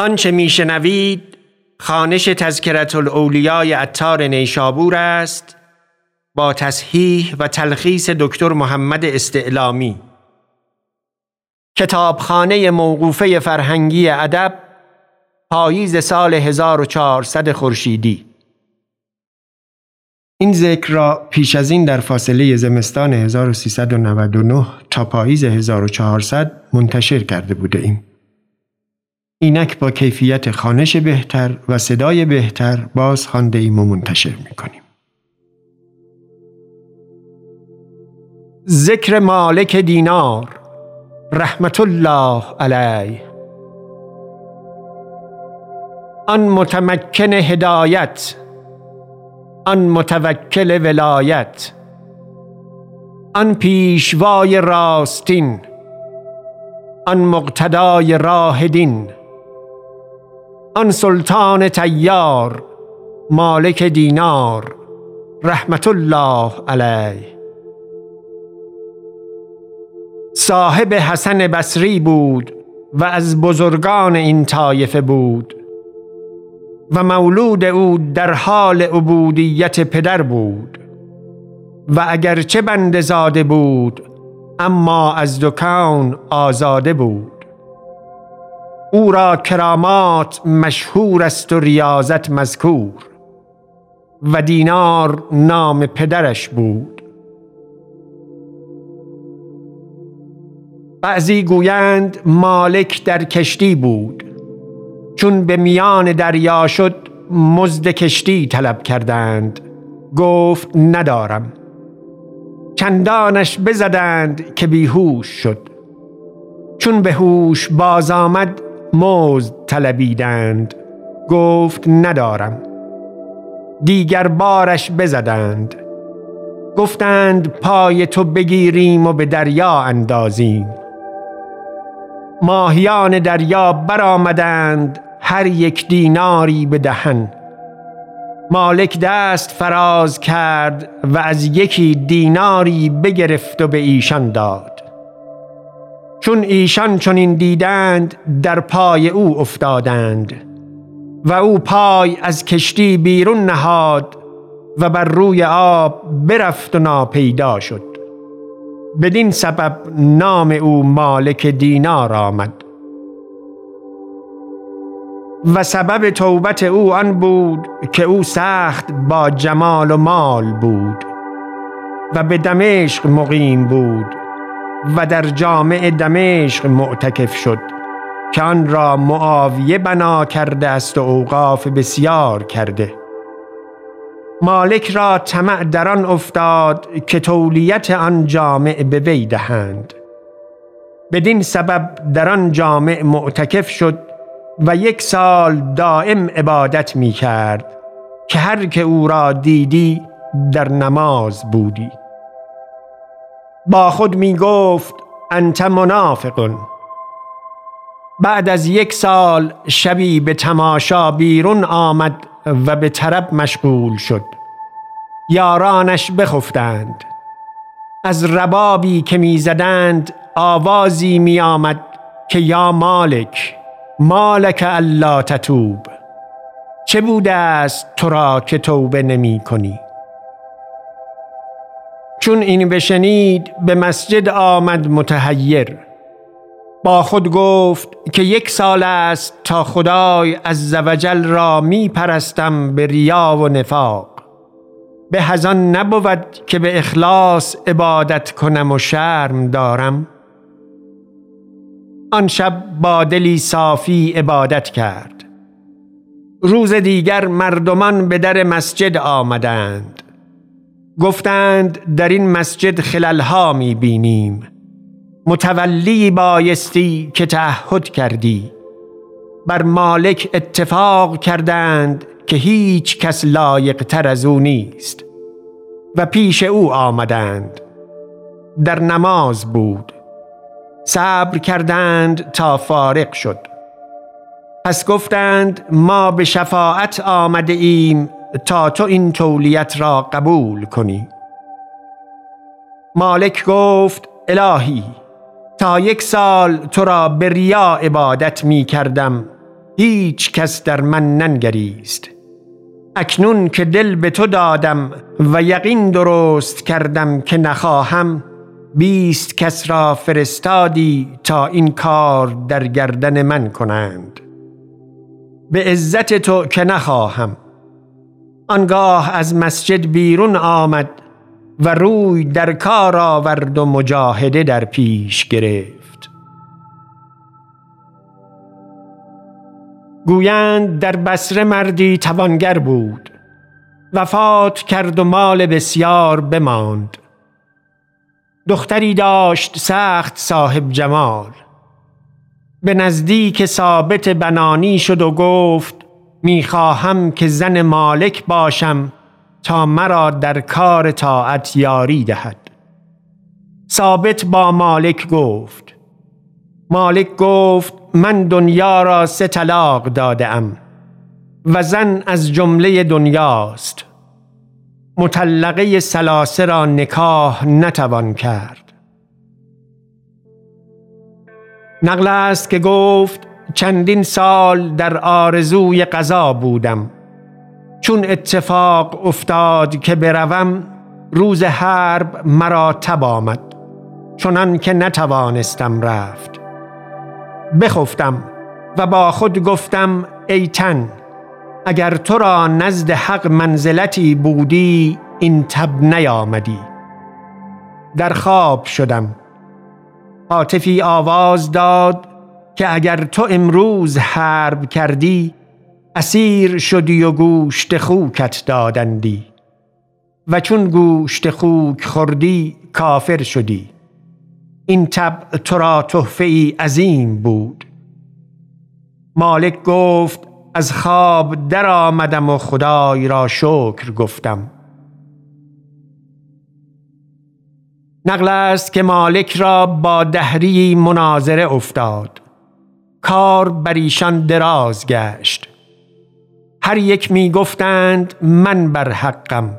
آنچه میشنوید خانش تذکرت الاولیای اتار نیشابور است با تصحیح و تلخیص دکتر محمد استعلامی کتابخانه موقوفه فرهنگی ادب پاییز سال 1400 خورشیدی این ذکر را پیش از این در فاصله زمستان 1399 تا پاییز 1400 منتشر کرده بوده ایم. اینک با کیفیت خانش بهتر و صدای بهتر باز خانده ایم و منتشر می کنیم. ذکر مالک دینار رحمت الله علیه آن متمکن هدایت آن متوکل ولایت آن پیشوای راستین آن مقتدای راه دین آن سلطان تیار مالک دینار رحمت الله علیه. صاحب حسن بصری بود و از بزرگان این طایفه بود و مولود او در حال عبودیت پدر بود و اگرچه بند زاده بود اما از دکان آزاده بود. او را کرامات مشهور است و ریاضت مذکور و دینار نام پدرش بود. بعضی گویند مالک در کشتی بود. چون به میان دریا شد مزد کشتی طلب کردند. گفت ندارم. چندانش بزدند که بیهوش شد. چون به هوش باز آمد مزد طلبیدند گفت ندارم. دیگر بارش بزدند. گفتند پای تو بگیریم و به دریا اندازیم. ماهیان دریا برآمدند هر یک دیناری به مالک دست فراز کرد و از یکی دیناری بگرفت و به ایشان داد. چون ایشان چنین دیدند در پای او افتادند و او پای از کشتی بیرون نهاد و بر روی آب برفت و ناپیدا شد. بدین سبب نام او مالک دینار آمد. و سبب توبت او آن بود که او سخت با جمال و مال بود و به دمشق مقیم بود. و در جامع دمشق معتکف شد که آن را معاویه بنا کرده است و اوقاف بسیار کرده. مالک را طمع در آن افتاد که تولیت آن جامع به وی دهند. بدین سبب در آن جامع معتکف شد و یک سال دائم عبادت می کرد که هر که او را دیدی در نماز بودی. با خود می گفت انت منافقون بعد از یک سال شبی به تماشا بیرون آمد و به طرب مشغول شد. یارانش بخفتند. از ربابی که می‌زدند آوازی می آمد که یا مالک مالک الله تتوب. چه بوده است تو را که توبه نمی کنی چون این بشنید به مسجد آمد متحیر. با خود گفت که یک سال است تا خدای از زوجل را می پرستم به ریا و نفاق. به هزان نبود که به اخلاص عبادت کنم و شرم دارم. آن شب با دلی صافی عبادت کرد. روز دیگر مردمان به در مسجد آمدند. گفتند در این مسجد خللها می بینیم متولی بایستی که تعهد کردی. بر مالک اتفاق کردند که هیچ کس لایق تر از او نیست. و پیش او آمدند. در نماز بود. صبر کردند تا فارق شد. پس گفتند ما به شفاعت آمده ایم تا تو این تولیت را قبول کنی. مالک گفت الهی تا یک سال تو را به ریا عبادت می کردم هیچ کس در من ننگریست. اکنون که دل به تو دادم و یقین درست کردم که نخواهم بیست کس را فرستادی تا این کار در گردن من کنند. به عزت تو که نخواهم آنگاه از مسجد بیرون آمد و روی در کار آورد و مجاهده در پیش گرفت. گویند در بسره مردی توانگر بود وفات کرد و مال بسیار بماند. دختری داشت سخت صاحب جمال. به نزدیک ثابت بنانی شد و گفت می‌خواهم که زن مالک باشم تا مرا در کار طاعت یاری دهد. ثابت با مالک گفت مالک گفت من دنیا را سه طلاق داده و زن از جمله دنیاست. مطلقه سلاسه را نکاح نتوان کرد. نقل است که گفت چندین سال در آرزوی قضا بودم. چون اتفاق افتاد که بروم روز حرب مرا تب آمد. چنان که نتوانستم رفت. بخفتم و با خود گفتم ای تن اگر تو را نزد حق منزلتی بودی این تب نیامدی. در خواب شدم. عاطفی آواز داد که اگر تو امروز حرب کردی اسیر شدی و گوشت خوکت دادندی. و چون گوشت خوک خوردی کافر شدی. این تب تو را تحفه ای عظیم بود. مالک گفت از خواب در آمدم و خدای را شکر گفتم. نقل است که مالک را با دهری مناظره افتاد. کار بر ایشان دراز گشت. هر یک می گفتند من بر حقم.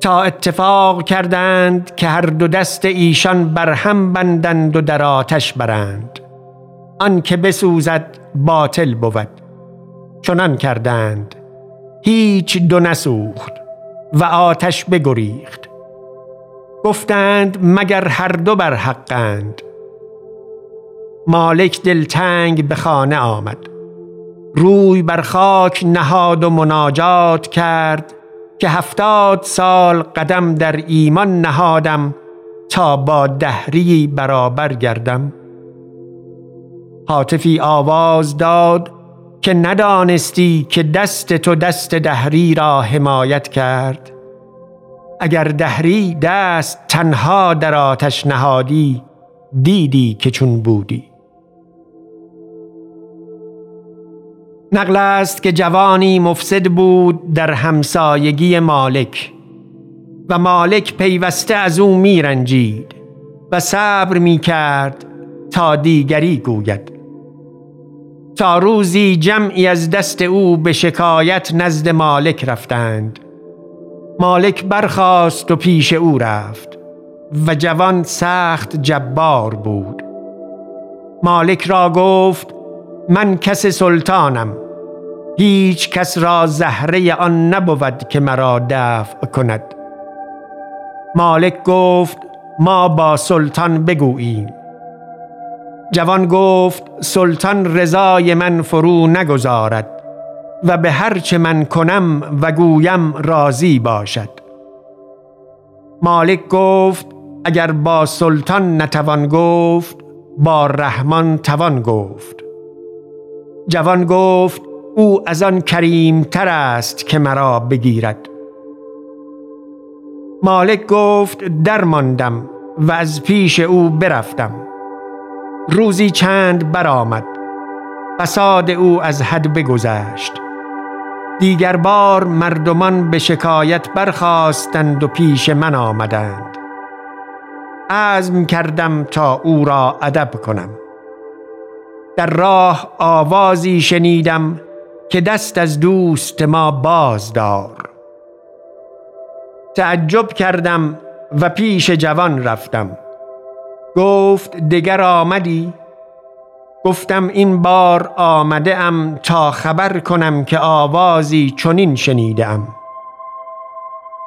تا اتفاق کردند که هر دو دست ایشان بر هم بندند و در آتش برند. آن که بسوزد باطل بود. چنان کردند. هیچ دو نسوخت و آتش بگریخت. گفتند مگر هر دو بر حقند؟ مالک دلتنگ به خانه آمد. روی بر خاک نهاد و مناجات کرد که هفتاد سال قدم در ایمان نهادم تا با دهری برابر گردم. حاطفی آواز داد که ندانستی که دست تو دست دهری را حمایت کرد. اگر دهری دست تنها در آتش نهادی دیدی که چون بودی. نقل است که جوانی مفسد بود در همسایگی مالک و مالک پیوسته از او می رنجید و صبر می کرد تا دیگری گوید. تا روزی جمعی از دست او به شکایت نزد مالک رفتند. مالک برخاست و پیش او رفت و جوان سخت جبار بود. مالک را گفت من کس سلطانم. هیچ کس را زهره آن نبود که مرا دفع کند. مالک گفت ما با سلطان بگوییم. جوان گفت سلطان رضای من فرو نگذارد و به هر چه من کنم و گویم راضی باشد. مالک گفت اگر با سلطان نتوان گفت با رحمان توان گفت. جوان گفت او از آن کریم تر است که مرا بگیرد. مالک گفت درماندم و از پیش او برفتم. روزی چند برآمد. فساد او از حد بگذشت. دیگر بار مردمان به شکایت برخواستند و پیش من آمدند. عزم کردم تا او را ادب کنم. در راه آوازی شنیدم که دست از دوست ما بازدار. تعجب کردم و پیش جوان رفتم. گفت دگر آمدی؟ گفتم این بار آمده ام تا خبر کنم که آوازی چنین شنیدم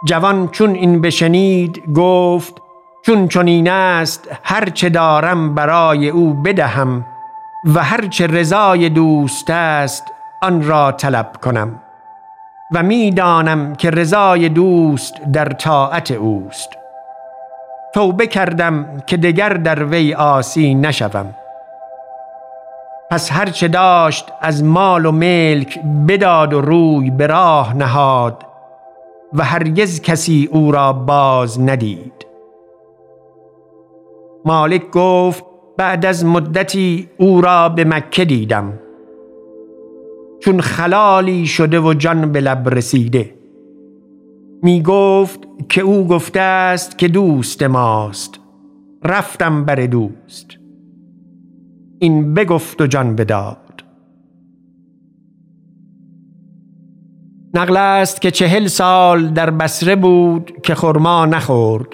جوان چون این بشنید گفت چون چنین است هر چه دارم برای او بدهم و هر چه رضای دوست است آن را طلب کنم و می‌دانم که رضای دوست در طاعت اوست. توبه کردم که دگر در وی آسی نشوم. پس هر چه داشت از مال و ملک بداد و روی به راه نهاد و هرگز کسی او را باز ندید. مالک گفت بعد از مدتی او را به مکه دیدم. چون خلالی شده و جان به لب رسیده. می گفت که او گفته است که دوست ماست. رفتم بر دوست. این بگفت و جان بداد. نقل است که چهل سال در بسره بود که خرما نخورد.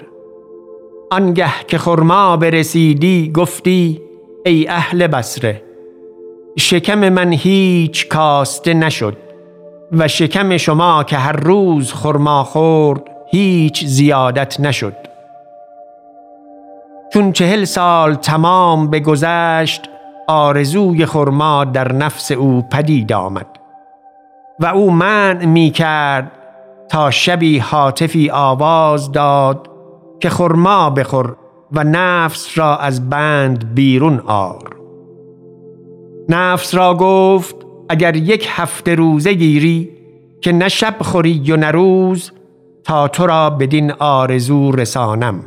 آنگه که خرما برسیدی گفتی ای اهل بسره شکم من هیچ کاسته نشد و شکم شما که هر روز خرما خورد هیچ زیادت نشد. چون چهل سال تمام بگذشت آرزوی خرما در نفس او پدید آمد و او من می کرد تا شبی حاطفی آواز داد که خرما بخور و نفس را از بند بیرون آر. نفس را گفت اگر یک هفته روزه گیری که نه شب خوری و نه روز تا تو را بدین آرزو رسانم.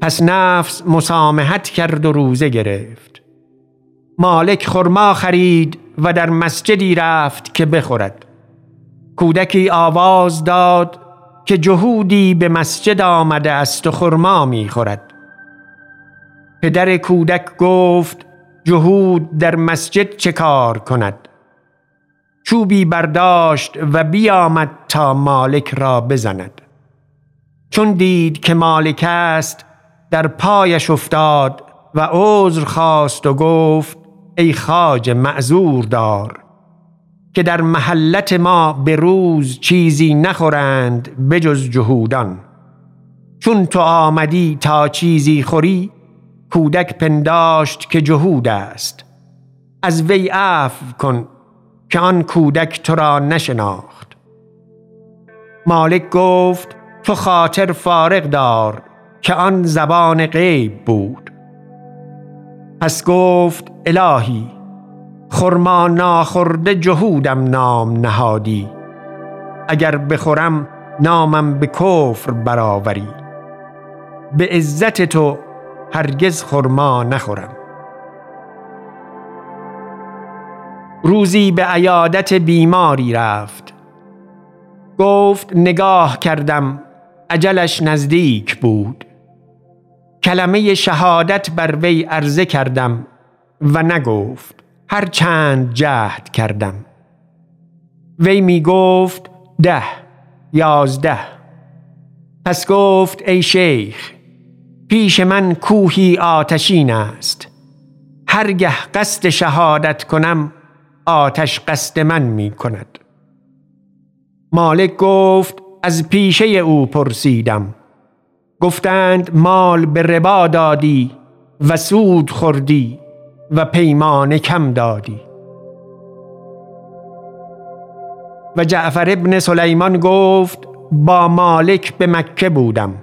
پس نفس مسامحت کرد و روزه گرفت. مالک خرما خرید و در مسجدی رفت که بخورد. کودکی آواز داد که جهودی به مسجد آمده است و خرما می خورد پدر کودک گفت جهود در مسجد چه کار کند؟ چوبی برداشت و بیامد تا مالک را بزند. چون دید که مالک است در پایش افتاد و عذر خواست و گفت ای خاج معذور دار که در محلت ما به روز چیزی نخورند بجز جهودان. چون تو آمدی تا چیزی خوری کودک پنداشت که جهود است. از وی عفو کن که آن کودک تو را نشناخت. مالک گفت تو خاطر فارغ دار که آن زبان غیب بود. پس گفت الهی خرما ناخورده جهودم نام نهادی. اگر بخورم نامم به کفر برآوری. به عزت تو هرگز خرما نخورم. روزی به عیادت بیماری رفت. گفت نگاه کردم عجلش نزدیک بود. کلمه شهادت بر وی عرضه کردم و نگفت هر چند جهد کردم. وی می گفت ده یازده. پس گفت ای شیخ پیش من کوهی آتشین است. هرگه قصد شهادت کنم آتش قصد من می کند. مالک گفت از پیشه او پرسیدم. گفتند مال به ربا دادی و سود خوردی و پیمان کم دادی. و جعفر ابن سلیمان گفت با مالک به مکه بودم.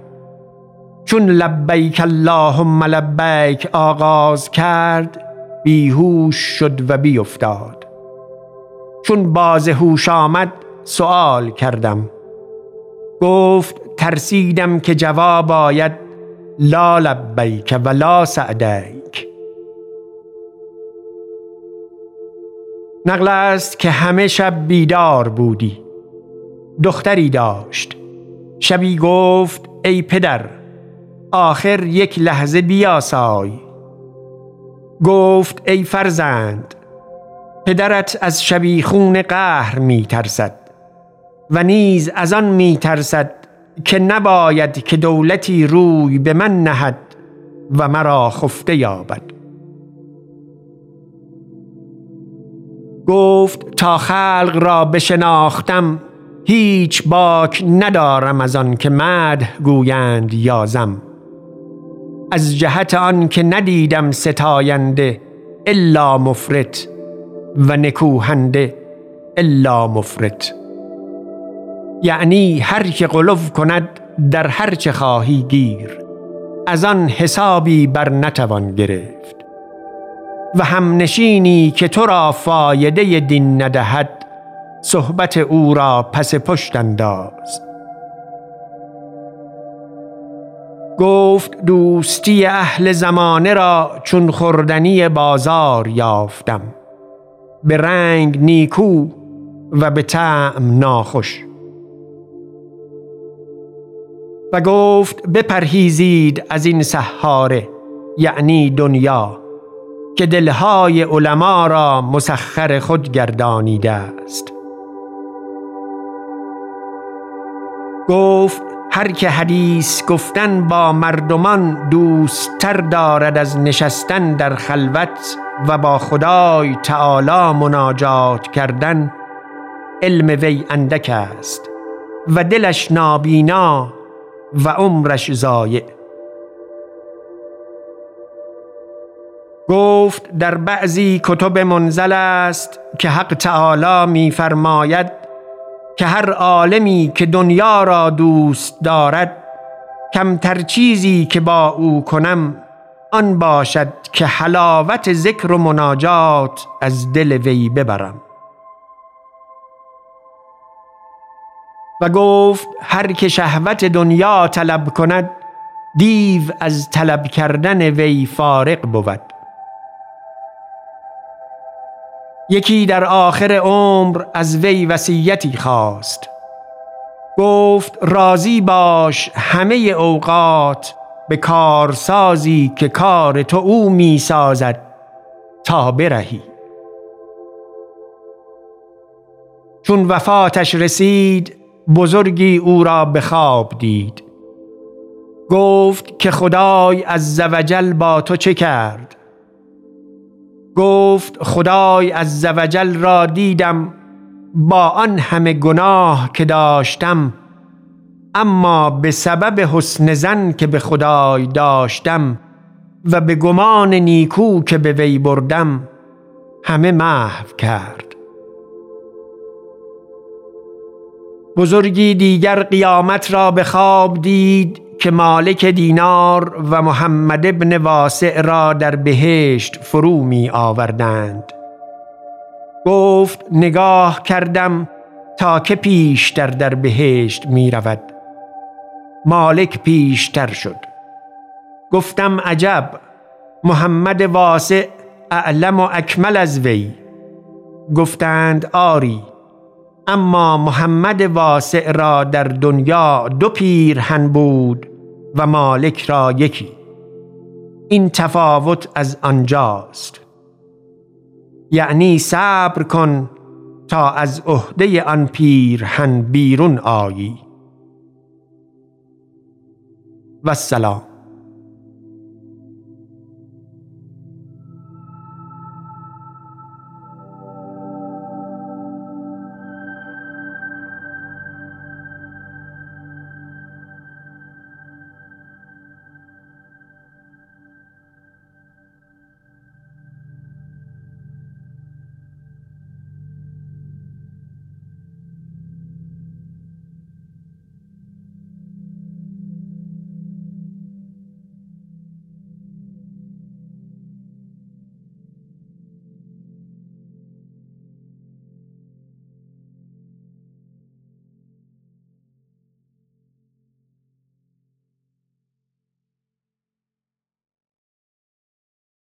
چون لبیک اللهم لبیک آغاز کرد بیهوش شد و بیافتاد. چون باز هوش آمد سوال کردم. گفت ترسیدم که جواب آید لا لبیک و لا سعدیک. نقل است که همه شب بیدار بودی. دختری داشت. شبی گفت ای پدر آخر یک لحظه بیاسای. گفت ای فرزند پدرت از شبیخون قهر می ترسد و نیز از آن می ترسد که نباید که دولتی روی به من نهد و مرا خفته یابد. گفت تا خلق را بشناختم هیچ باک ندارم از آن که مد گویند یازم از جهت آن که ندیدم ستاینده الا مفرت و نکوهنده الا مفرت یعنی هر که قلوف کند در هر چه خواهی گیر از آن حسابی بر نتوان گرفت. و هم نشینی که تو را فایده دین ندهد صحبت او را پس پشت انداز. گفت دوستی اهل زمانه را چون خوردنی بازار یافتم. به رنگ نیکو و به طعم ناخوش. و گفت بپرهیزید از این سحاره یعنی دنیا که دلهای علما را مسخر خود گردانیده است. گفت هر که حدیث گفتن با مردمان دوستتر دارد از نشستن در خلوت و با خدای تعالی مناجات کردن علم وی اندک است و دلش نابینا و عمرش ضایع. گفت در بعضی کتب منزل است که حق تعالی میفرماید که هر عالمی که دنیا را دوست دارد کمتر چیزی که با او کنم آن باشد که حلاوت ذکر و مناجات از دل وی ببرم. و گفت هر که شهوت دنیا طلب کند دیو از طلب کردن وی فارق بود. یکی در آخر عمر از وی وصیتی خواست. گفت راضی باش همه اوقات به کارسازی که کار تو او می سازد تا برهی. چون وفاتش رسید بزرگی او را به خواب دید. گفت که خدای از زوجل با تو چه کرد؟ گفت خدای از زوجل را دیدم با آن همه گناه که داشتم اما به سبب حسن زن که به خدای داشتم و به گمان نیکو که به وی بردم همه محو کرد. بزرگی دیگر قیامت را به خواب دید که مالک دینار و محمد ابن واسع را در بهشت فرو می آوردند. گفت نگاه کردم تا که پیشتر در بهشت می رود. مالک پیشتر شد. گفتم عجب محمد واسع اعلم و اکمل از وی. گفتند آری اما محمد واسع را در دنیا دو پیرهن بود. و مالک را یکی. این تفاوت از آنجاست. یعنی صبر کن تا از عهده آن پیرهن بیرون آیی. و السلام.